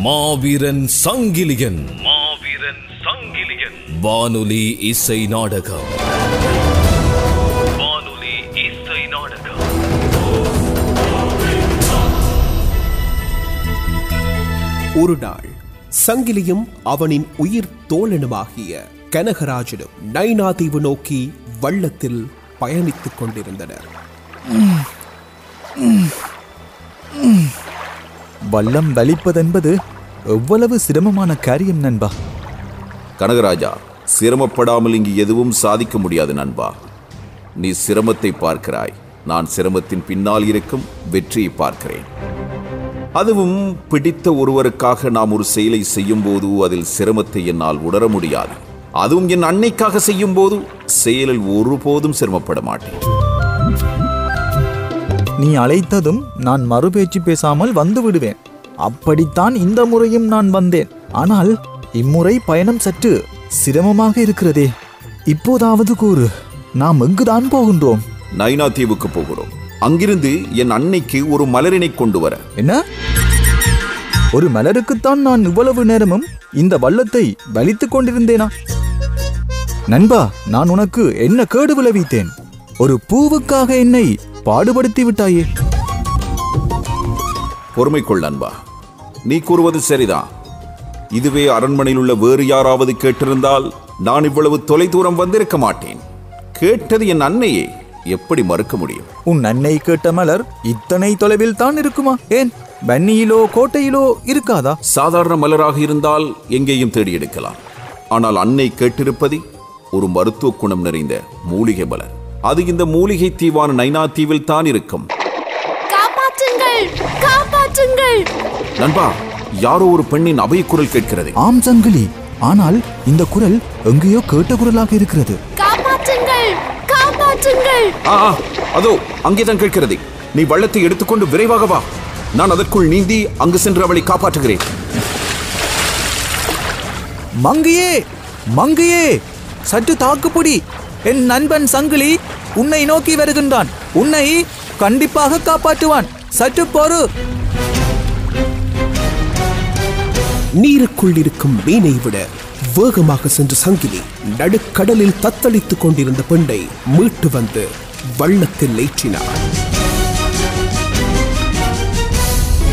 மாவீரன் சங்கிலியன். மாவீரன் சங்கிலியன். வானொலி இசை நாடகம். வானொலி இசை நாடகம். ஒரு நாள் சங்கிலியும் அவனின் உயிர் தோழனுமாகிய கனகராஜனும் நைனாதீவு நோக்கி வள்ளத்தில் பயணித்துக் கொண்டிருந்தனர். வல்லம் வலிப்பதென்பது எவ்வளவு சிரமமான காரியம் நண்பா? கனகராஜா சிரமப்படாமல் இங்கு எதுவும் சாதிக்க முடியாது நண்பா. நீ சிரமத்தை பார்க்கிறாய். நான் சிரமத்தின் பின்னால் இருக்கும் வெற்றியை பார்க்கிறேன். அதுவும் பிடித்த ஒருவருக்காக நாம் ஒரு செயலை செய்யும் போது அதில் சிரமத்தை என்னால் உணர முடியாது. அதுவும் என் அன்னைக்காக செய்யும் போது செயலில் ஒருபோதும் சிரமப்பட மாட்டேன். நீ அழைத்ததும் நான் மறுபேச்சு பேசாமல் வந்து விடுவேன். அப்படித்தான் இந்த முறையும் நான் வந்தேன். ஆனால் இம்முறை பயணம் சற்று சிரமமாக இருக்கிறதே. இப்போதாவது கூறு நாம் எங்குதான் போகின்றோம்? நைனா தீவுக்கு போகிறோம். அங்கிருந்து என் அன்னைக்கு ஒரு மலரினை கொண்டு வர. என்ன? ஒரு மலருக்குத்தான் நான் இவ்வளவு நேரமும் இந்த வள்ளத்தை வலித்துக் கொண்டிருந்தேனா? நண்பா நான் உனக்கு என்ன கேடு விளைவித்தேன்? ஒரு பூவுக்காக என்னை பாடுபடுத்தி விட்டாயே. பொறுமை கொள் நண்பா. நீ கூறுவது சரிதான். இதுவே அரண்மனையில் உள்ள வேறு யாராவது கேட்டிருந்தால் நான் இவ்வளவு தொலைதூரம் வந்திருக்க மாட்டேன். கேட்டது என் அன்னையே. எப்படி மறுக்க முடியும்? உன் அன்னை கேட்ட மலர் இத்தனை தொலைவில் தான் இருக்குமா? ஏன் வன்னியிலோ கோட்டையிலோ இருக்காதா? சாதாரண மலராக இருந்தால் எங்கேயும் தேடி எடுக்கலாம் ஆனால் அன்னை கேட்டிருப்பது ஒரு மருத்துவ குணம் நிறைந்த மூலிகை மலர். அது இந்த மூலிகை தீவான நைனா தீவில் தான் இருக்கும். நண்பா யாரோ ஒரு பெண்ணின் அபய குரல் கேட்கிறது. ஆம் சங்கிலி ஆனால் இந்த குரல் எங்கேயோ கேட்ட குரலாக இருக்கிறது. அதோ அங்கேதான் கேட்கிறது. நீ வள்ளத்தை எடுத்துக்கொண்டு விரைவாக வா. நான் அதற்குள் நீந்தி அங்கு சென்று அவளை காப்பாற்றுகிறேன். மங்கையே மங்கையே சற்று தாக்குப்பிடி. என் நண்பன் சங்கிலி உன்னை நோக்கி வருகின்றான். உன்னை கண்டிப்பாக காப்பாற்றுவான். சற்று பொறு. நீருக்குள் இருக்கும் மீனை விட வேகமாக சென்ற சங்கிலி நடுக்கடலில் தத்தளித்துக் கொண்டிருந்த பெண்ணை மீட்டு வந்து வள்ளத்தில் ஏற்றினார்.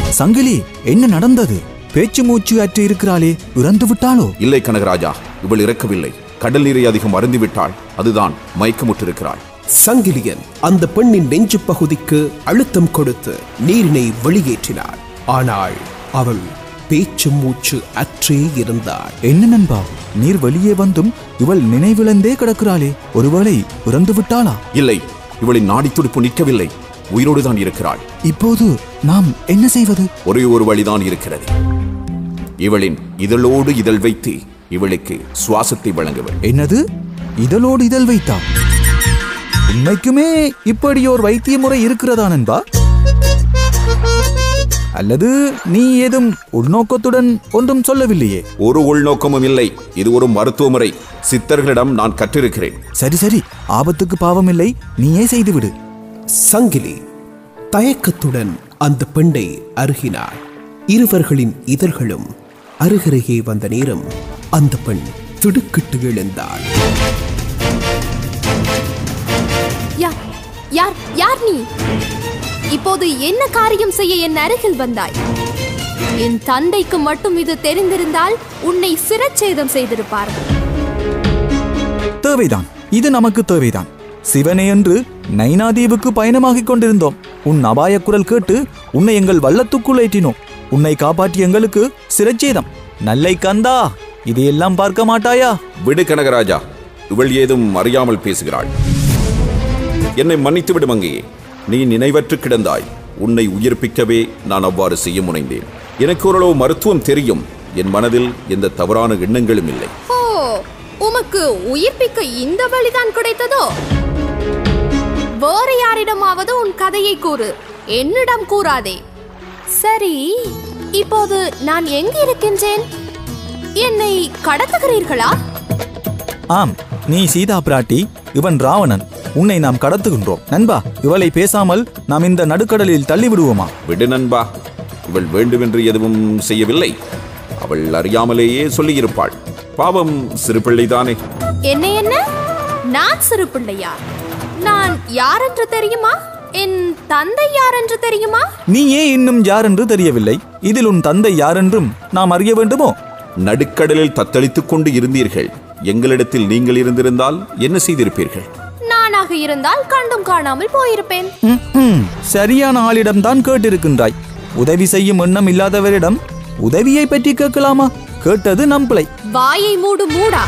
சங்கிலி என்ன நடந்தது? பேச்சு மூச்சு அற்று இருக்கிறாளே இறந்து விட்டாளோ? இல்லை கனகராஜா இவள் இறக்கவில்லை. கடல் நீரை அதிகம் அருந்தி விட்டாள் அதுதான் மயக்கமுற்றிருக்கிறாள். சங்கிலியன் அந்த பெண்ணின் நெஞ்சு பகுதிக்கு அழுத்தம் கொடுத்து நீரினை வெளியேற்றினார். ஆனால் அவள் பேச்சு மூச்சு அற்றே இருந்தாள். என்ன நண்பா நீர் வெளியே வந்தும் இவள் நினைவிழந்தே கிடக்கிறாளே ஒருவேளை இறந்து விட்டாளா? இல்லை இவளின் நாடி துடிப்பு நிற்கவில்லை. உயிரோடு தான் இருக்கிறாள். இப்போது நாம் என்ன செய்வது? ஒரே ஒரு வழிதான் இருக்கிறது. இவளின் இதழோடு இதழ் வைத்து இவளுக்கு சுவாசத்தை வழங்குவள் என்னது? இதழோடு இதழ் வைத்தா? உண்மைக்குமே இப்படி ஒரு வைத்திய முறை இருக்கிறதா நண்பா அல்லது நீ ஏதும் உள்நோக்கத்துடன் ஒன்றும் சொல்லவில்லையே? ஒரு உள்நோக்கமும் இல்லை. இது ஒரு மருத்துவ முறை சித்தர்களிடம் நான் கற்றிருக்கிறேன். சரி சரி. ஆபத்துக்கு பாவமில்லை நீயே செய்துவிடு. சங்கிலி தயக்கத்துடன் அந்த பெண்ணை அருகினாள். இருவர்களின் இதழ்களும் அருகருகே வந்த நேரம் அந்த பெண் திடுக்கிட்டு எழுந்தாள். யார் நீ? இப்போது என்ன காரியம் செய்ய என் அருகில் வந்தாய்? என் தந்தைக்கு மட்டும் இது தெரிந்திருந்தால் உன்னை சிரச்சேதம் செய்திருப்பார்கள் தேவைதான். இது நமக்கு தேவைதான். சிவனே என்று நைனாதீவுக்கு பயணமாகிக் கொண்டிருந்தோம். உன் அபாய குரல் கேட்டு உன்னை எங்கள் வள்ளத்துக்குள் ஏற்றினோம். உன்னை காப்பாற்றி எங்களுக்கு சிரச்சேதம். நல்லை கந்தா இதையெல்லாம் பார்க்க மாட்டாயா? விடு கனகராஜா இவள் ஏதும் அறியாமல் பேசுகிறாள். என்னை மன்னித்து விடு மங்கையே நீ நினைவற்று கிடந்தாய். உன்னை உயிர்ப்பிக்கவே நான் அவ்வாறு செய்ய முனைந்தேன். எனக்கு ஓரளவு மருத்துவம் தெரியும். என் மனதில் எந்த தவறான எண்ணங்களும் இல்லை. ஓ உமக்கு உயிர்ப்பிக்க இந்த வழிதான் கிடைத்ததோ? வேறு யாரிடமாவது உன் கதையை கூறு. என்னிடம் கூறாதே. சரி இப்போது நான் எங்கு இருக்கின்றேன்? என்னை கடத்துகிறீர்களா? ஆம் நீ சீதா பிராட்டி இவன் ராவணன். உன்னை நாம் கடத்துகின்றோம். நண்பா இவளை பேசாமல் நாம் இந்த நடுக்கடலில் தள்ளி விடுவோமா விடு நண்பா. இவள் வேண்டுமென்று எதுவும் செய்யவில்லை. அவள் அறியாமலேயே சொல்லியிருப்பாள். பாவம் சிறு பிள்ளைதானே. என்ன என்ன? நான் சிறு பிள்ளையா? நான் யார் என்று தெரியுமா? என் தந்தை யார் என்று தெரியுமா? நீ ஏன் இன்னும் யார் என்று தெரியவில்லை. இதில் உன் தந்தை யாரென்றும் நாம் அறிய வேண்டுமோ? நடுக்கடலில் தத்தளித்துக் கொண்டு இருந்தீர்கள். எங்களிடத்தில் நீங்கள் இருந்திருந்தால் என்ன செய்திருப்பீர்கள்? நானாக இருந்தால் கண்டும் காணாமல் போயிருப்பேன். சரியான ஆளிடம்தான் கேட்டிருக்கின்றாய். உதவி செய்யும் எண்ணம் இல்லாதவரிடம் உதவியை பற்றி கேட்கலாமா? கேட்டது நம் பிழை வாயை மூடு மூடா.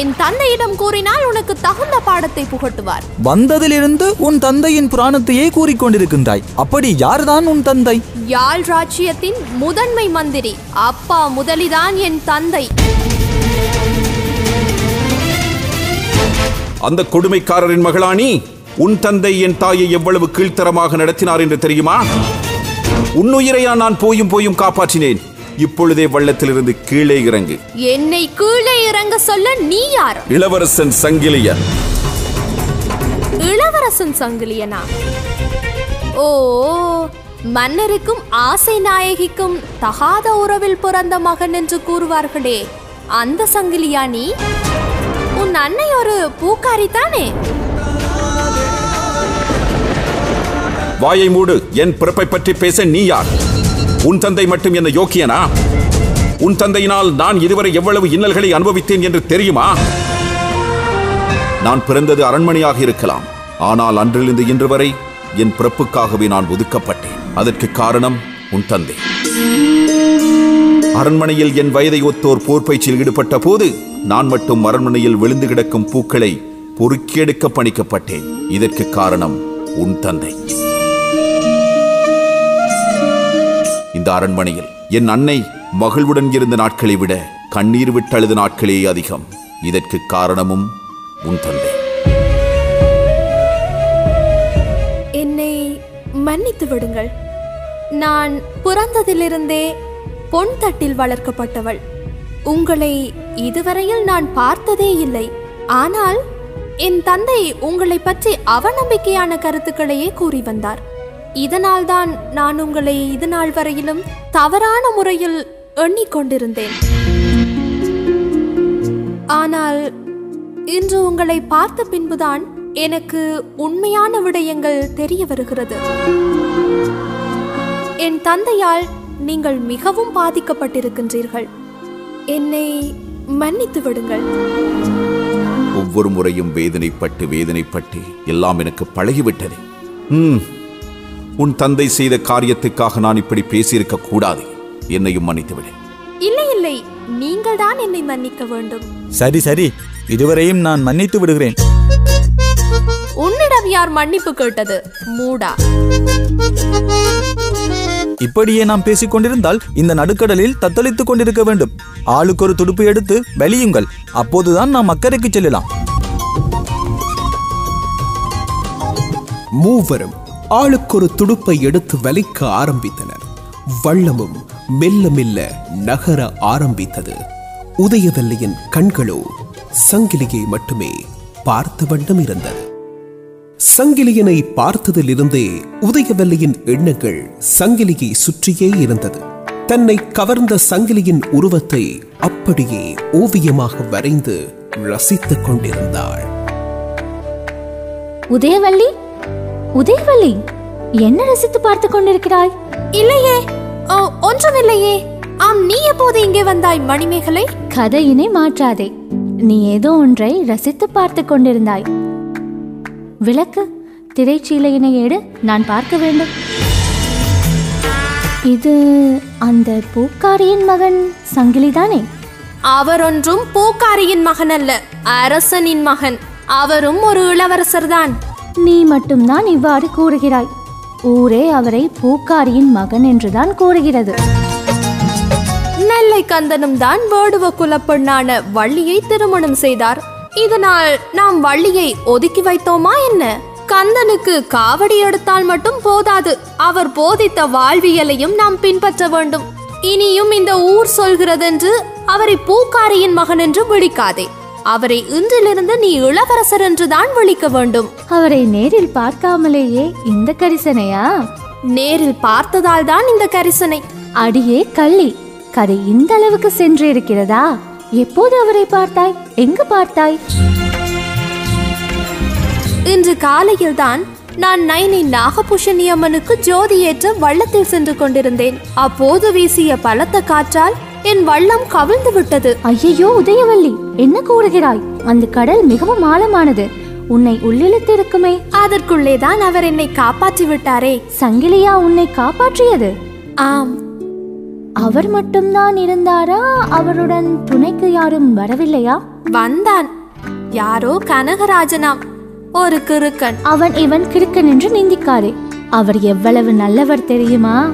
என் தந்தையிடம் கூறினால் உனக்கு தகுந்த பாடத்தை புகட்டுவார். வந்ததிலிருந்து உன் தந்தையின் புராணத்தையே கூறிக்கொண்டிருக்கின்றாய் அப்படி யார்தான் உன் தந்தை? யாழ் ராஜ்யத்தின் முதன்மை மந்திரி அப்பா முதலிதான் என் தந்தை. அந்த கொடுமைக்காரரின் மகளானி உன் தந்தை என் தாயை எவ்வளவு கீழ்த்தரமாக நடத்தினார் என்று தெரியுமா? உன்னுயிரையா நான் போயும் போயும் காப்பாற்றினேன். இப்பொழுதே வள்ளத்திலிருந்து கீழே இறங்கு. என்னை கீழே இறங்க சொல்ல நீ யார்? இளவரசன் சங்கிலியன் இளவரசன் சங்கிலியனா? ஓ மன்னருக்கும் ஆசை நாயகிக்கும் தகாத உறவில் பிறந்த மகன் என்று கூறுவார்களே. அந்த சங்கிலியா நீ? உன் அன்னை ஒரு பூக்காரி தானே? வாயை மூடு. என் பிறப்பை பற்றி பேச நீ யார்? உன் தந்தை மட்டும் என்ன யோக்கியனா? உன் தந்தையினால் நான் இதுவரை எவ்வளவு இன்னல்களை அனுபவித்தேன் என்று தெரியுமா? நான் பிறந்தது அரண்மனையாக இருக்கலாம். ஆனால் அன்றிலிருந்து இன்று வரை என் பிறப்புக்காகவே நான் ஒதுக்கப்பட்டேன். அதற்கு காரணம் உன் தந்தை. அரண்மனையில் என் வயதை ஒத்தோர் போர் பயிற்சியில் ஈடுபட்ட போது நான் மட்டும் அரண்மனையில் விழுந்து கிடக்கும் பூக்களை பொறுக்கியெடுக்க பணிக்கப்பட்டேன். இதற்கு காரணம் உன் தந்தை. இந்த அரண்மனையில் என் அன்னை மகிழ்வுடன் இருந்த நாட்களை விட கண்ணீர் விட்டழுத நாட்களே அதிகம். இதற்கு காரணமும் உன் தந்தை. என்னை மன்னித்து விடுங்கள். நான் பிறந்ததிலிருந்தே பொன் தட்டில் வளர்க்கப்பட்டவள். உங்களை இதுவரையில் நான் பார்த்ததே இல்லை. ஆனால் என் தந்தை உங்களை பற்றி அவநம்பிக்கையான கருத்துக்களையே கூறி வந்தார். இதனால்தான் நான் உங்களை இது நாள் வரையிலும் தவறான முறையில் எண்ணிக்கொண்டிருந்தேன் ஆனால் இன்று உங்களை பார்த்த பின்புதான் எனக்கு உண்மையான விடயங்கள் தெரிய வருகிறது. என் தந்தையால் நீங்கள் மிகவும் பாதிக்கப்பட்டிருக்கின்றீர்கள். என்னை மன்னித்து விடுங்கள். ஒவ்வொரு முறையும் வேதனைப்பட்டு வேதனைப்பட்டு எல்லாம் எனக்கு பழகிவிட்டது. ம், உன் தந்தை செய்த காரியத்துக்காக நான் இப்படி பேசியிருக்க கூடாது. என்னையும் மன்னித்துவிடு இல்லை இல்லை. நீங்கள் தான் என்னை மன்னிக்க வேண்டும். சரி சரி. இதுவரையும் நான் மன்னித்து விடுகிறேன். உன்னிடம் யார் மன்னிப்பு கேட்டது? மூடா. இப்படியே நாம் பேசிக் கொண்டிருந்தால் இந்த நடுக்கடலில் தத்தளித்துக் கொண்டிருக்க வேண்டும். ஆளுக்கு ஒரு துடுப்பு எடுத்து வெளியுங்கள். அப்போதுதான் நாம் அக்கறைக்கு செல்லலாம். மூவரும் ஆளுக்கொரு துடுப்பை எடுத்து வலிக்க ஆரம்பித்தனர். வள்ளமும் மெல்ல மெல்ல நகர ஆரம்பித்தது. உதயவல்லியின் கண்களோ சங்கிலியை மட்டுமே பார்த்த வண்ணம் இருந்தது. சங்கிலியனை பார்த்ததிலிருந்தே உதயவல்லியின் எண்ணங்கள் சங்கிலியை சுற்றியே இருந்தது. தன்னை கவர்ந்த சங்கிலியின் உருவத்தை அப்படியே ஓவியமாக வரைந்து ரசித்துக் கொண்டிருந்தாள். உதயவல்லி? உதயவல்லி என்ன ரசித்து பார்த்து கொண்டிருக்கிறாய்? இல்லையே ஓ, ஒன்றுமில்லையே. ஆம் நீ எப்போது இங்கே வந்தாய் மணிமேகலை? கதையினை மாற்றாதே. நீ ஏதோ ஒன்றை ரசித்து பார்த்து கொண்டிருந்தாய். விளக்கு. திரைச்சீலையினை எடு நான் பார்க்க வேண்டும். இது அந்த பூக்காரியின் மகன் சங்கிலிதானே அவர் ஒன்றும் பூக்காரியின் மகன் அல்ல அரசனின் மகன். அவரும் ஒரு இளவரசர்தான். நீ மட்டும்தான் இவ்வாறு கூறுகிறாய். ஊரே அவரை பூக்காரியின் மகன் என்றுதான் கூறுகிறது. நெல்லை கந்தனும் தான் வேடுவ குலப்பெண்ணான வள்ளியை திருமணம் செய்தார். இதனால் நாம் வள்ளியை ஒதுக்கி வைத்தோமா என்ன? கந்தனுக்கு காவடி எடுத்தால் மட்டும் போதாது. அவர் போதித்த வாழ்வியலையும் நாம் பின்பற்ற வேண்டும். இனியும் இந்த ஊர் சொல்கிறதென்று அவரை பூக்காரியின் மகன் என்று விழிக்காதே. அவரை இன்றிலிருந்து நீ இளவரசர் என்றுதான் விழிக்க வேண்டும். அவரை நேரில் பார்க்காமலேயே இந்த கரிசனையா? நேரில் பார்த்ததால் தான் இந்த கரிசனை. அடியே கள்ளி கதை இந்த அளவுக்கு சென்று இருக்கிறதா எப்போது அவரை பார்த்தாய்? எங்கு பார்த்தாய்? இன்று காலையில்தான் நான் நைனி நாகபூஷணி அம்மனுக்கு ஜோதி ஏற்ற வள்ளத்தில் சென்று கொண்டிருந்தேன். அப்போது வீசிய பலத்த காற்றால் என் வள்ளம் கவிழ்ந்து விட்டது. ஐயையோ உதயவல்லி என்ன கூறுகிறாய்? அந்த கடல் மிகவும் ஆழமானது. உன்னை உள்ளிழுத்திருக்குமே. அதற்குள்ளேதான் அவர் என்னை காப்பாற்றி விட்டாரே. சங்கிலியா உன்னை காப்பாற்றியது? ஆம் அவர் மட்டும்தான் இருந்தாரா? அவருடன் துணைக்கு யாரும் வரவில்லையா? வந்தான். யாரோ கனகராஜனாம் ஒரு கிறுக்கன். அவன் இவன் கிறுக்கன் என்று நிந்திக்காதே. அவர் எவ்வளவு நல்லவர் தெரியுமா?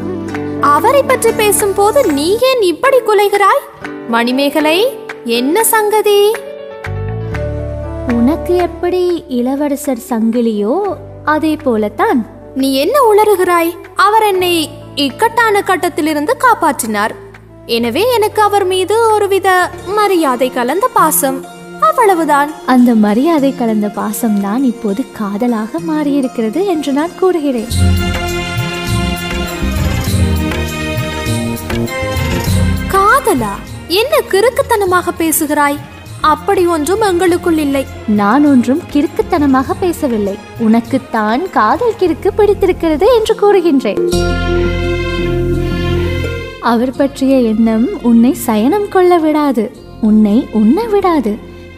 அவரை பற்றி பேசும்போது நீ ஏன் இப்படி குலைகிறாய்? மணிமேகலை என்ன சங்கதி? உனக்கு எப்படி இளவரசர் சங்கிலியோ அதே போலத்தான். நீ என்ன உளறுகிறாய்? அவர் என்னை இக்கட்டான கட்டத்திலிருந்து காப்பாற்றினார். எனவே எனக்கு அவர் மீது ஒருவித மரியாதை கலந்த பாசம். அவ்வளவுதான். அந்த மரியாதை கலந்த பாசம்தான் இப்போது காதலாக மாறியிருக்கிறது என்று நான் கூறுகிறேன். காதலா? என்ன கிறுக்குத்தனமாக பேசுகிறாய்? அப்படி ஒன்றும் எங்களுக்குள் இல்லை. நான் ஒன்றும் கிறுக்குத்தனமாக பேசவில்லை. உனக்குத்தான் காதல் கிறுக்கு பிடித்திருக்கிறது என்று கூறுகின்றேன். அவர் பற்றிய எண்ணம் உன்னை சயனம் கொள்ள விடாது. உன்னை உண்ண விடாது.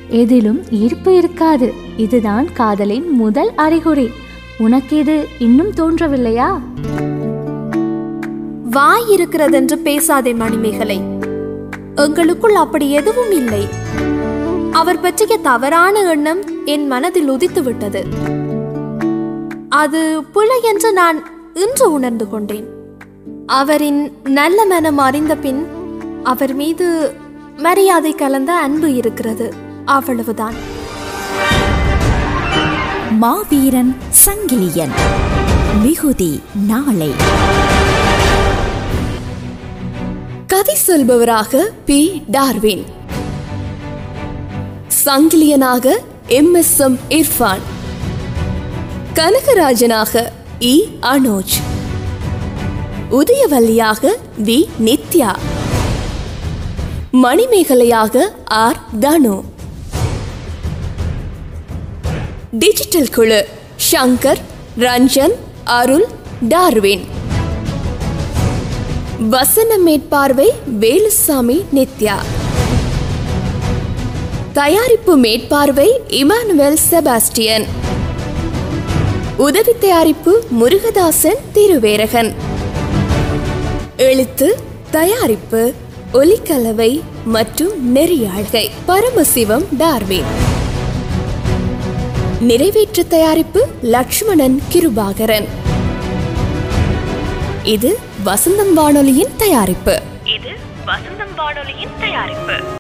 எதிலும் ஈர்ப்பு இருக்காது. இதுதான் காதலின் முதல் அறிகுறி. உனக்கு இது இன்னும் தோன்றவில்லையா? வாய் இருக்கிறதென்று பேசாதே மணிமேகலை. எங்களுக்குள் அப்படி எதுவும் இல்லை. அவர் பற்றிய தவறான எண்ணம் என் மனதில் உதித்து விட்டது. அது பிழை என்று நான் இன்று உணர்ந்து கொண்டேன். அவரின் நல்ல மனம் அறிந்த பின் அவர் மீது மரியாதை கலந்த அன்பு இருக்கிறது. அவ்வளவுதான். மாவீரன் சங்கிலியன். மிகுதி நாளை. கதை சொல்பவராக பி. டார்வின். சங்கிலியனாக எம். எஸ். எம். இர்ஃபான். கனகராஜனாக இ. அனோஜ். உதயவல்லியாக வி. நித்யா. மணிமேகலையாக ஆர். தனு. டிஜிட்டல் குழு ஷங்கர் ரஞ்சன் அருள் டார்வின். வசன மேற்பார்வை வேலுசாமி நித்யா. தயாரிப்பு மேற்பார்வை இமானுவேல் செபாஸ்டியன். உதவி தயாரிப்பு முருகதாசன் திருவேரகன். எழுத்து தயாரிப்பு ஒலிக்கலவை மற்றும் நெறியாழ்கை. பரமசிவம் டார்வின். நிறைவேற்று தயாரிப்பு லக்ஷ்மணன் கிருபாகரன். இது வசந்தம் வானொலியின் தயாரிப்பு. இது வசந்தம் வானொலியின் தயாரிப்பு.